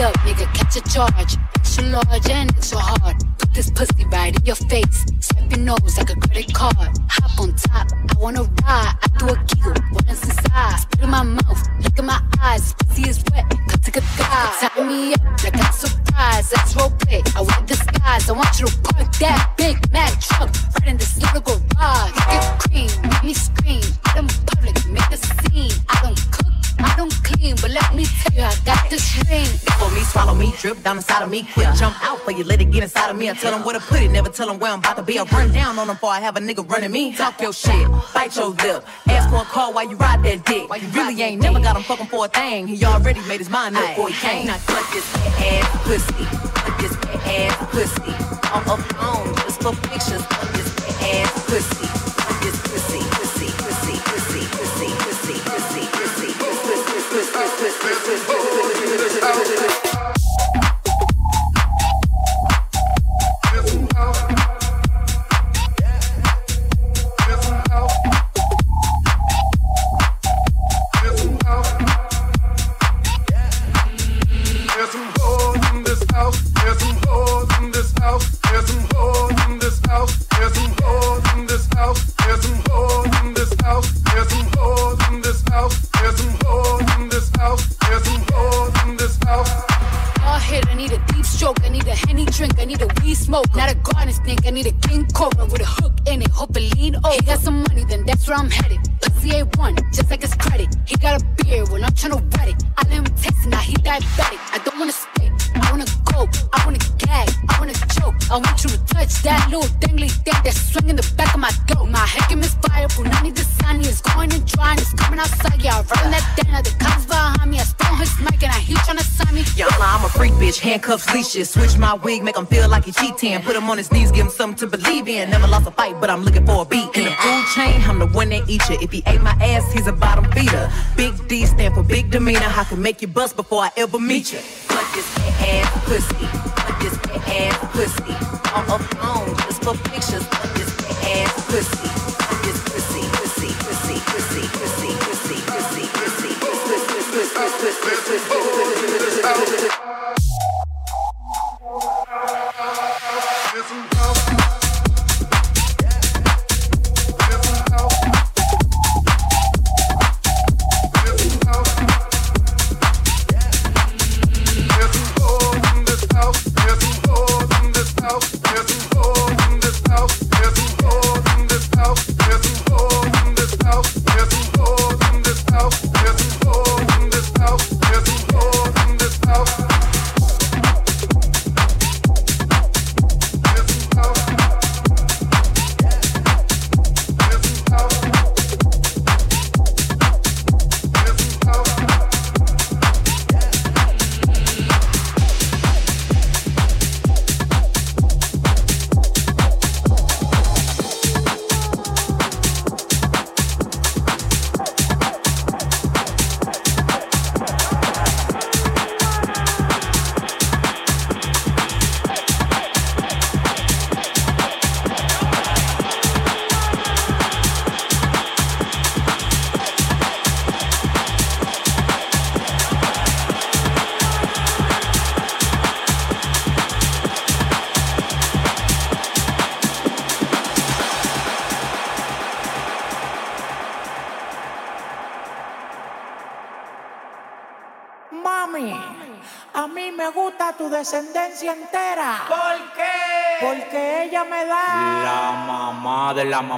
up, nigga, catch a charge. Extra large and extra hard. Put this pussy right in your face. Swipe your nose like a credit card. Hop on top, I wanna ride. I do a giggle, what is inside? Spit in my mouth, look in my eyes. Pussy is wet, Cut take a dive. Tie me up like I'm surprised. That's roleplay, I wear disguise. I want you to park that Big mad truck right in this little garage. Look cream. the street. Follow me, swallow me, drip down inside of me. Quick jump out for you, let it get inside of me. I tell them where to put it, never tell them where I'm about to be. I run down on them before I have a nigga running me. Talk your shit, bite your lip. Ask for a call while you ride that dick. You really ain't never got him fucking for a thing. He already made his mind up before he came. Now cut this ass pussy, cut this ass pussy. I'm up on just for pictures of this ass pussy. henny drink, I need a weed smoke. Not a garden snake, I need a king cobra with a hook in it. Hope it lean over. He got some money, then that's where I'm headed. Pussy A1, just like his credit. He got a beard when I'm trying to wet it. I let him taste it, now he diabetic. I don't wanna spit, I wanna go, I wanna I want you to touch that little dangly thing that's swinging the back of my throat. My heckin' is fireable, I need the sun. It's going and drying, it's coming outside. Yeah, I run that down at the cops behind me. I spun his mic and I heat trying to sign me. Yo, I'm a freak bitch, handcuffs, leashes. Switch my wig, make him feel like he cheating. Put him on his knees, give him something to believe in. Never lost a fight, but I'm looking for a beat. In the food chain, I'm the one that eat you. If he ate my ass, he's a bottom feeder. Big D stand for big demeanor. I can make you bust before I ever meet you. Fuck this ass pussy. Ass pussy. On a phone, just for pictures. Put this ass pussy. This pussy, pussy, pussy, pussy, pussy, pussy, pussy, pussy, pussy, pussy, pussy, pussy, pussy, pussy, pussy. descendencia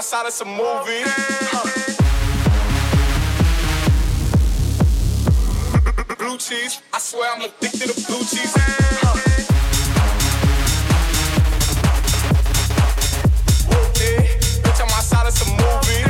outside of some movies. Blue cheese, I swear I'm addicted to blue cheese. Bitch, I'm outside of some movies.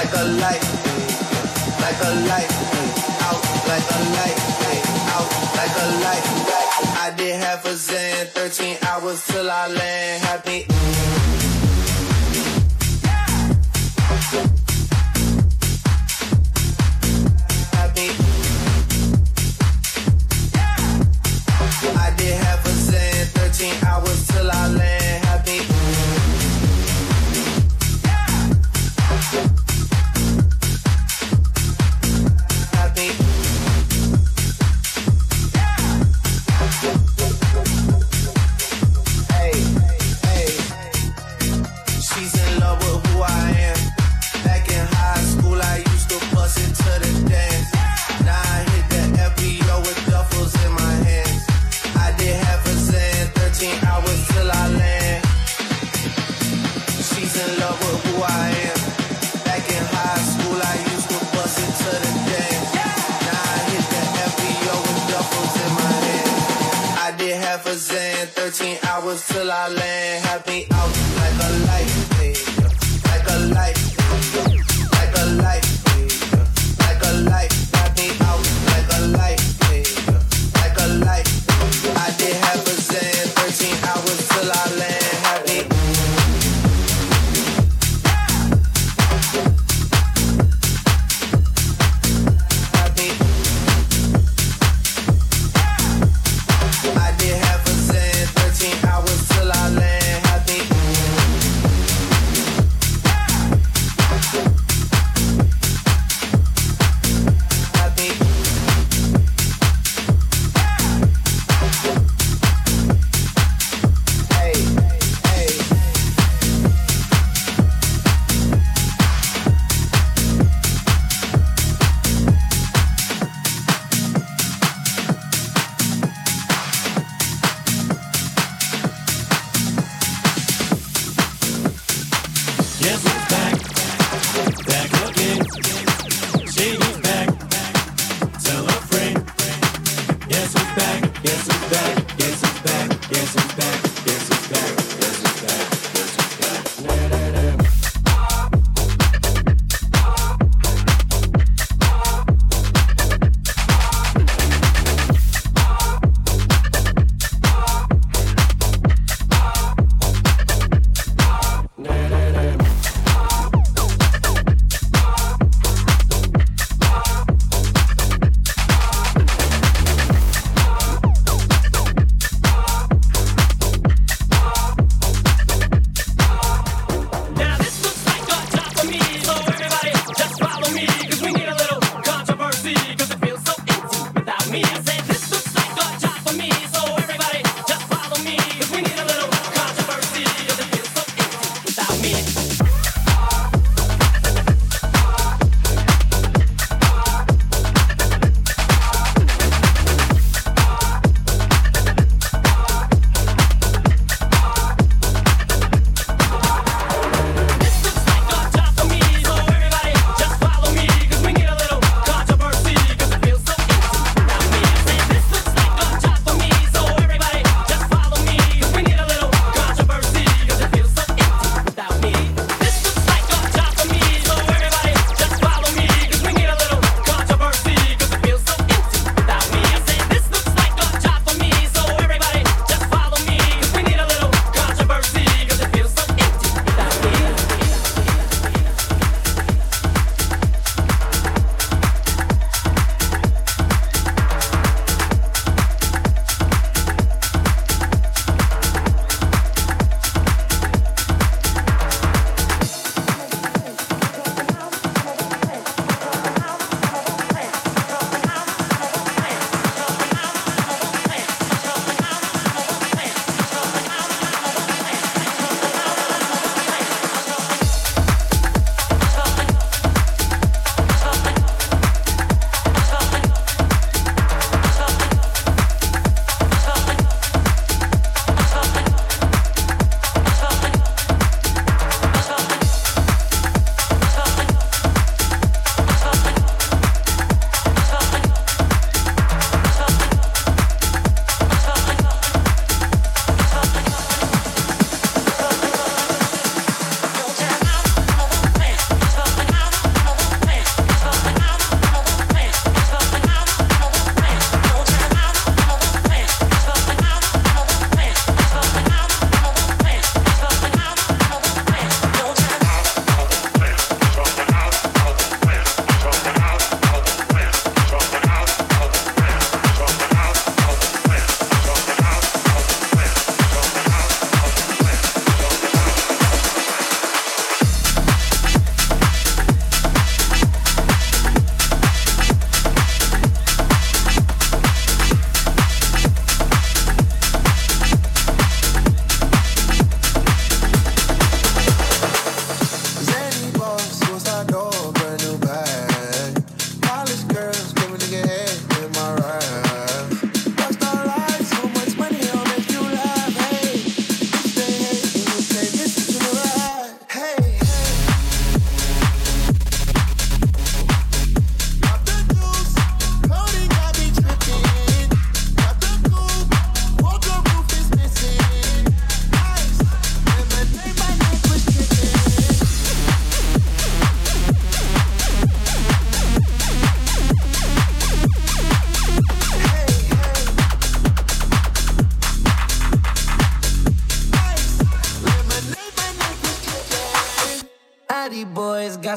like a light, like a light, out like a light, out like a light. I did a Xan, 13 hours till I land. Had me.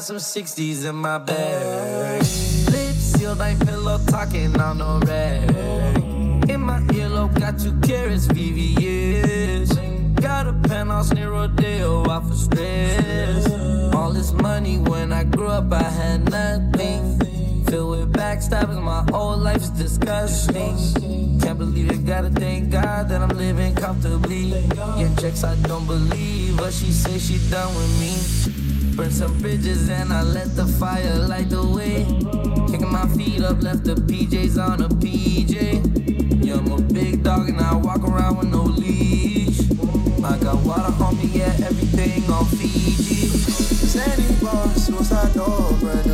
Some 60s in my bag. Lips sealed, ain't pillow talking on no rag. In my earlobe, got two carats, VVS. Got a penthouse near Rodeo, out for stress. All this money when I grew up, I had nothing. Filled with backstabbing, my whole life's disgusting. Can't believe it, gotta thank God that I'm living comfortably. Getting checks I don't believe, but she say she done with me. Burn some bridges and I let the fire light the way. Kicking my feet up, left the PJs on a PJ. Yeah, I'm a big dog and I walk around with no leash. I got water on me, yeah, everything on Fiji. Sandy bar, suicide I know, new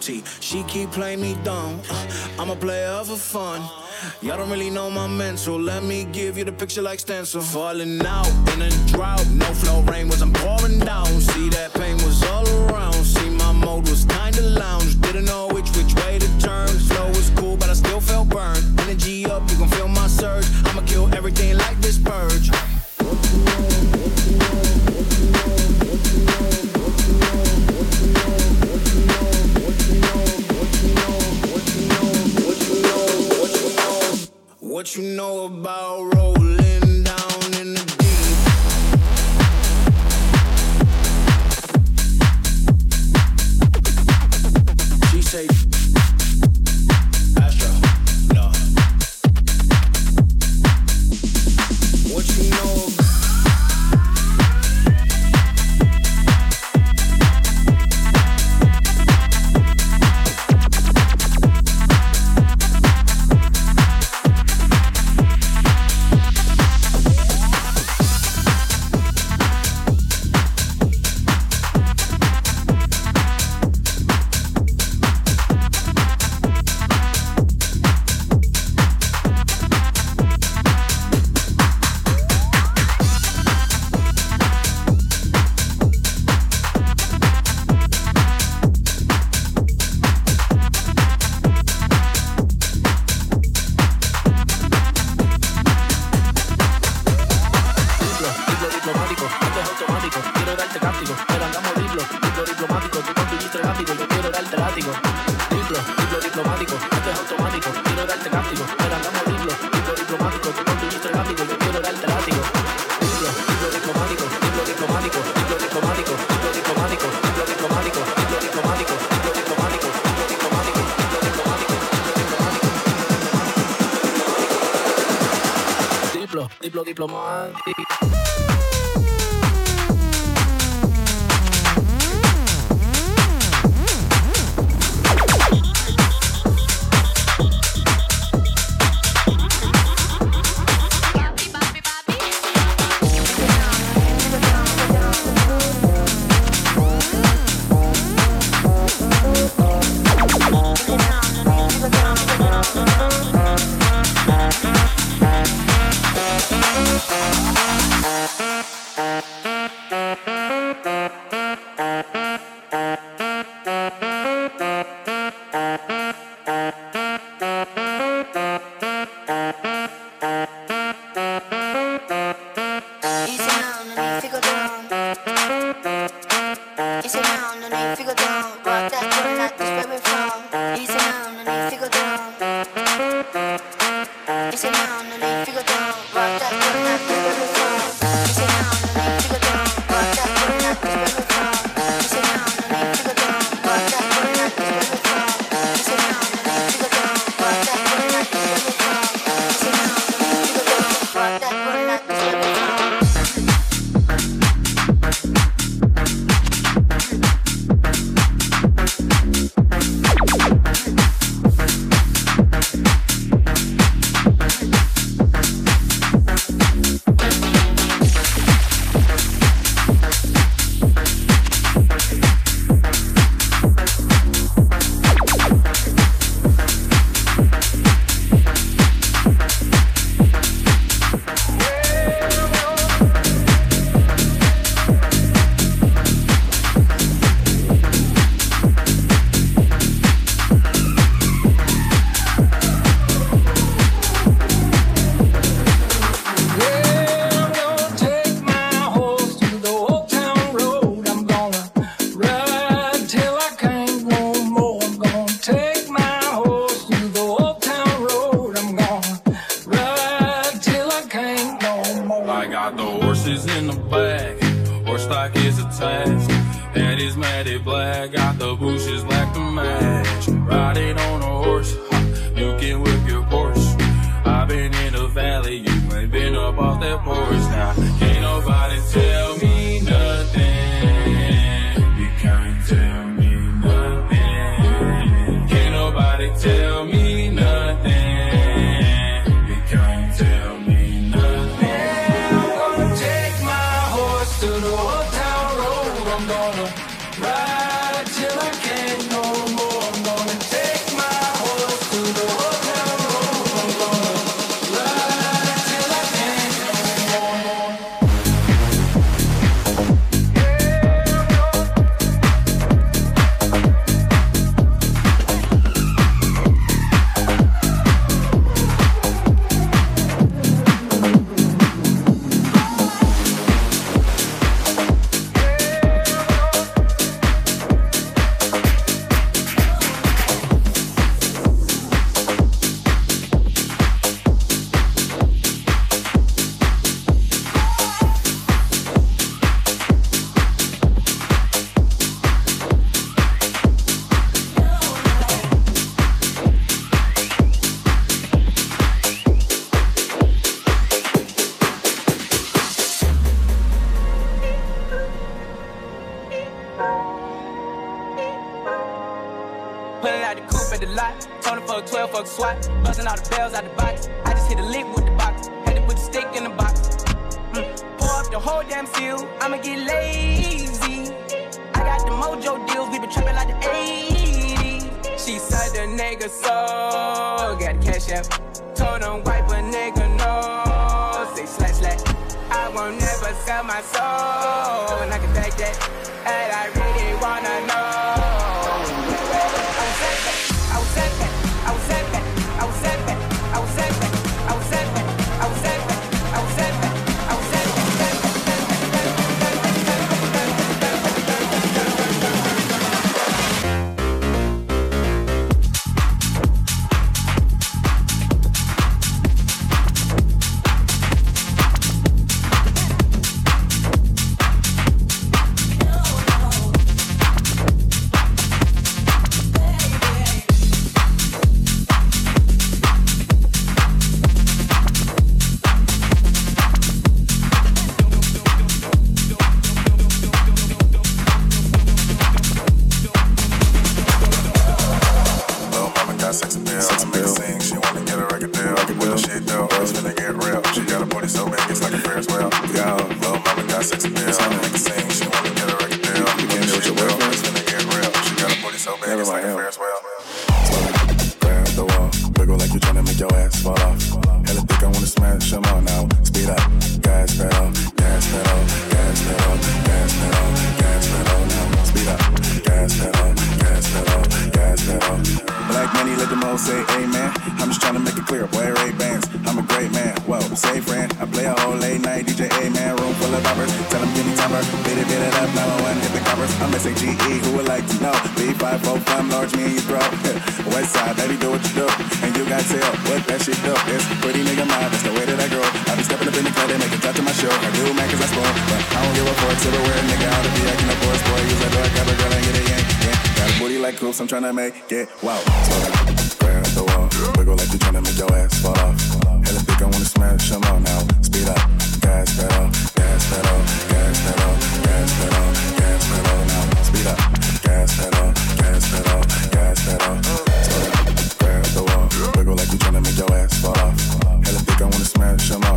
T-H-O-T. She keep playing me dumb. Uh, I'm a player for fun. Y'all don't really know my mental. Let me give you the picture like stencil. Falling out in a drought. No flow rain was I'm pouring down. See that pain was all around. See my mode was kinda lounge. Didn't know What you know about rolling diplomático. Hell amen. I'm just trying to make it clear, boy, Ray Bans. I'm a great man, whoa, say friend. I play a whole late night DJ, A-man, room full of boppers. Tell them give me timber, beat it, beat it up, 911, hit the covers. I'm S-A-G-E, who would like to know? B5, 4, 5, large, me and your bro. West side, baby, do what you do. And you got tell what that shit do. It's pretty nigga mind, that's the way that I grow. I be stepping up in the club, they make it touch to my show. I do, man, cause I spoil. But I don't give a fuck, silverware, nigga, out to be acting a boss, boy. Use that dark, got a girl get it yank, yeah. Got a booty like coops, I'm tryna make it wow. Slowly grab the wall, wiggle like you're tryna make your ass fall off. Hella think I wanna smash them all now. Speed up, gas pedal, gas pedal, gas pedal, gas pedal, gas pedal now. Speed up, gas pedal, gas pedal, gas pedal. Slowly grab the wall, wiggle like you're tryna make your ass fall off. Hella think I wanna smash them all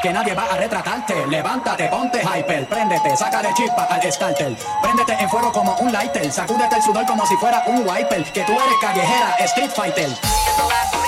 que nadie va a retratarte. Levántate, ponte hyper, préndete, saca de chispa al starter. Préndete en fuego como un lighter, sacúdete el sudor como si fuera un wiper, que tú eres callejera, street fighter.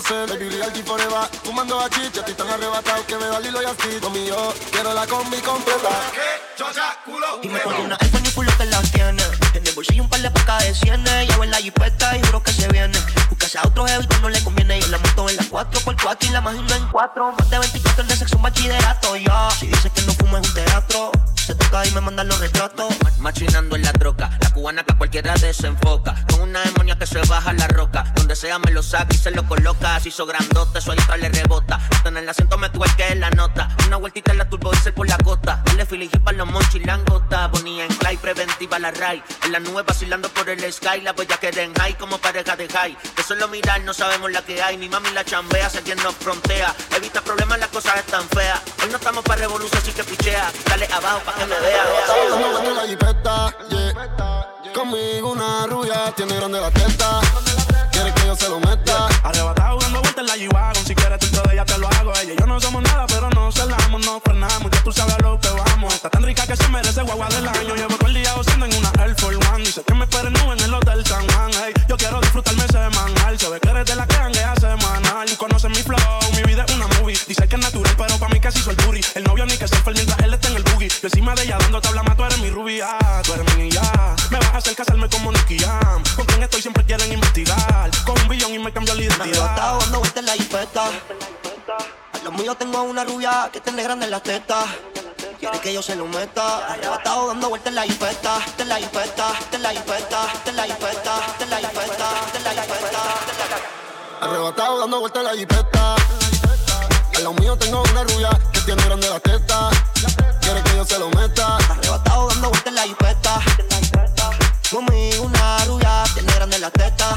Conocer Baby real G forever. Fumando a chicha Estoy tan arrebatado que me da Lilo y así Conmigo quiero la combi completa. ¿Qué? Chocha, culo. Y me pongo una iPhone y culo que la tiene. En el bolsillo un par de pacas de cienes. Llevo en la jipeta y juro que se viene. Buscase a otro heavy no le conviene. Yo la monto en la 4x4 y la imagino en 4 Más de 24 de sexo un bachillerato Yo, si dices que no fumo es un teatro. Se toca y me mandan los retratos. Machinando en la troca. La cubana que cualquiera desenfoca. Con una demonia que se baja la roca. Donde sea me lo saca y se lo coloca. Así hizo grandote, suelta le rebota. Hasta en el asiento me tuerque la nota. Una vueltita en la turbo diesel por la costa Dale fili para los monchis langota. Bonía en clay, preventiva la ray. En la nube vacilando por el sky. La voy a quedar en high como pareja de high. De solo mirar no sabemos la que hay. Mi mami la chambea, sé quien nos frontea. Evita problemas, las cosas están feas. Hoy no estamos para revolución, así que pichea. Dale abajo pa' que me vea. Conmigo una rubia tiene grande la teta. Se lo meta. Arrebatado dando vueltas en la G-Wagon. Si quieres dentro de ella te lo hago. Ella y yo no somos nada, pero no celamos, no frenamos. Ya tú sabes lo que vamos. Está tan rica que se merece guagua del año. Llevo todo el día gozando en una Air Force One. Dice que me esperen nube en el hotel San Juan. Hey, yo quiero disfrutarme semanal. Se ve que eres de la que hanguea semanal. Conoce mi flow, mi vida es una movie. Dice que es natural, pero para mí casi soy el booty. El novio ni que se mientras él está en el boogie. Yo encima de ella dando tabla más, tú eres mi rubia. Tú eres mi ya. Me vas a hacer casarme como Nicky. Con quien estoy siempre quieren investigar. Un billón y me cambió la identidad. Arrebatado dando vueltas en la jipeta. A los míos tengo una rubia que tiene grande en las tetas. Quiere que yo se lo meta. Arrebatado dando vueltas en la jipeta. De la jipeta, de la jipeta, de la jipeta, de la jipeta. Arrebatado dando vueltas en la jipeta. A los míos tengo una rubia que tiene grande la teta. Quiere que yo se lo meta. Arrebatado dando vueltas en la jipeta. Conmigo una rubia tiene grande la teta.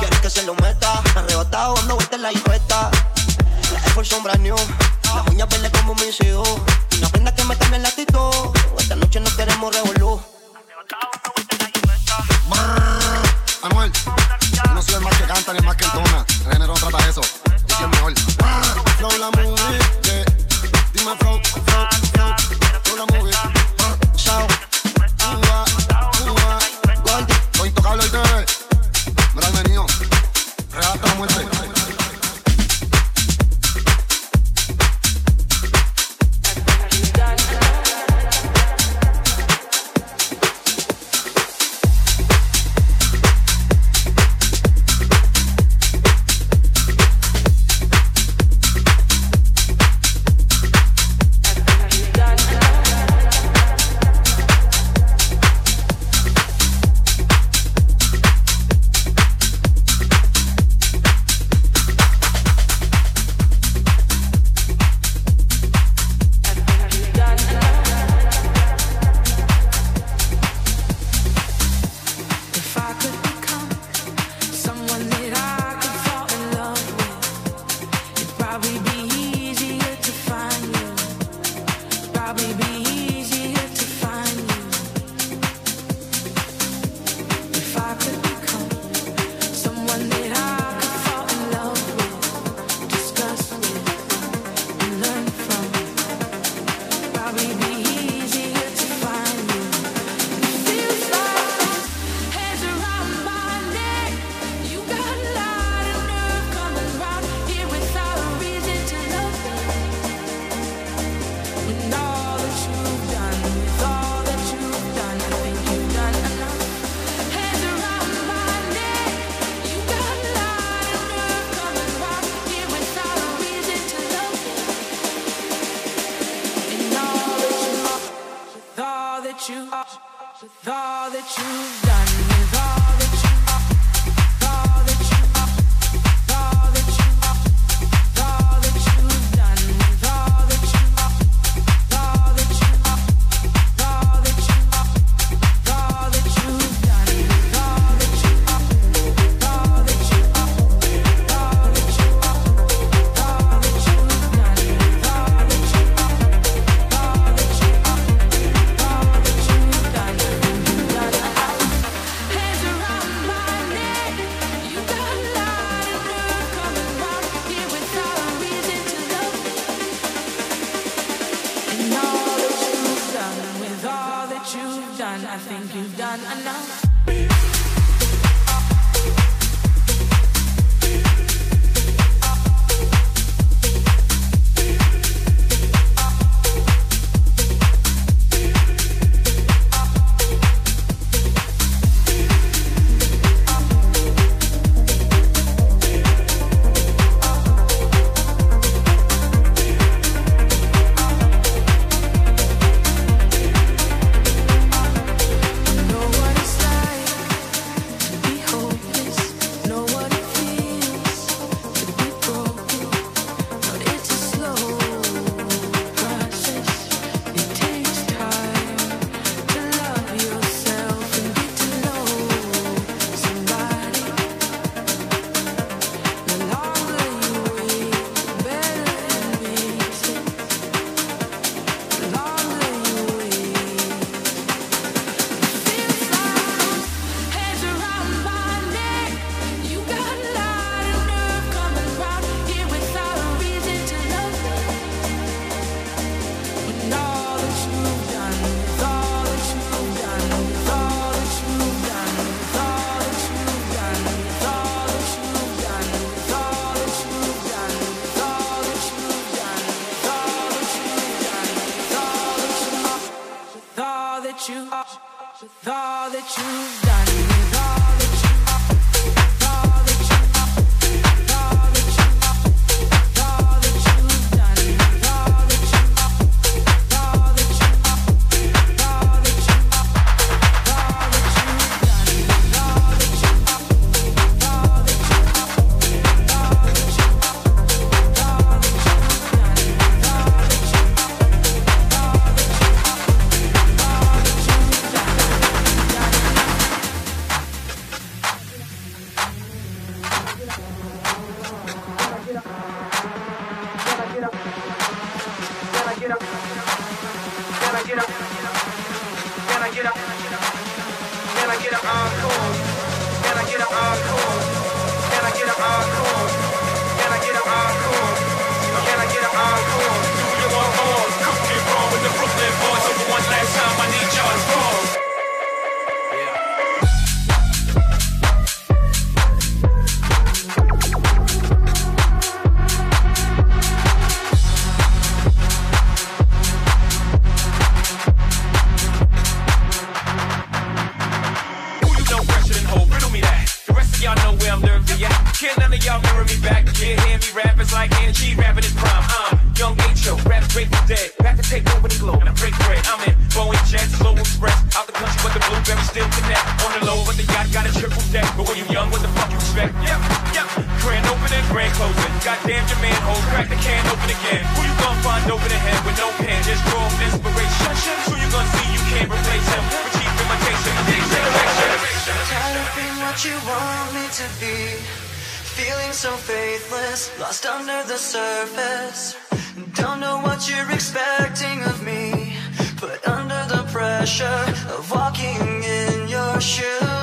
Quiere que se lo meta. Arrebatado dando vueltas en la jipeta. La Air Force son brand new. Las uñas verdes como mis hijos. Una prenda que me cambia la actitud. Esta noche no queremos revolú. Anuel, yo no soy el más que canta ni el más que entona. El género no trata eso. Yo soy el mejor. Flow la movie, yeah. Dime flow, flow, flow. Flow la movie. Carlos y TV. Gran Menino. Relata la muerte. brand closing. Goddamn your manhole, crack the can open again. Who you gonna find over the head with no pen? Just draw inspiration. Who you gonna see you can't replace him? With cheap imitation, Tired of being what you want me to be. Feeling so faithless, lost under the surface. Don't know what you're expecting of me. Put under the pressure of walking in your shoes.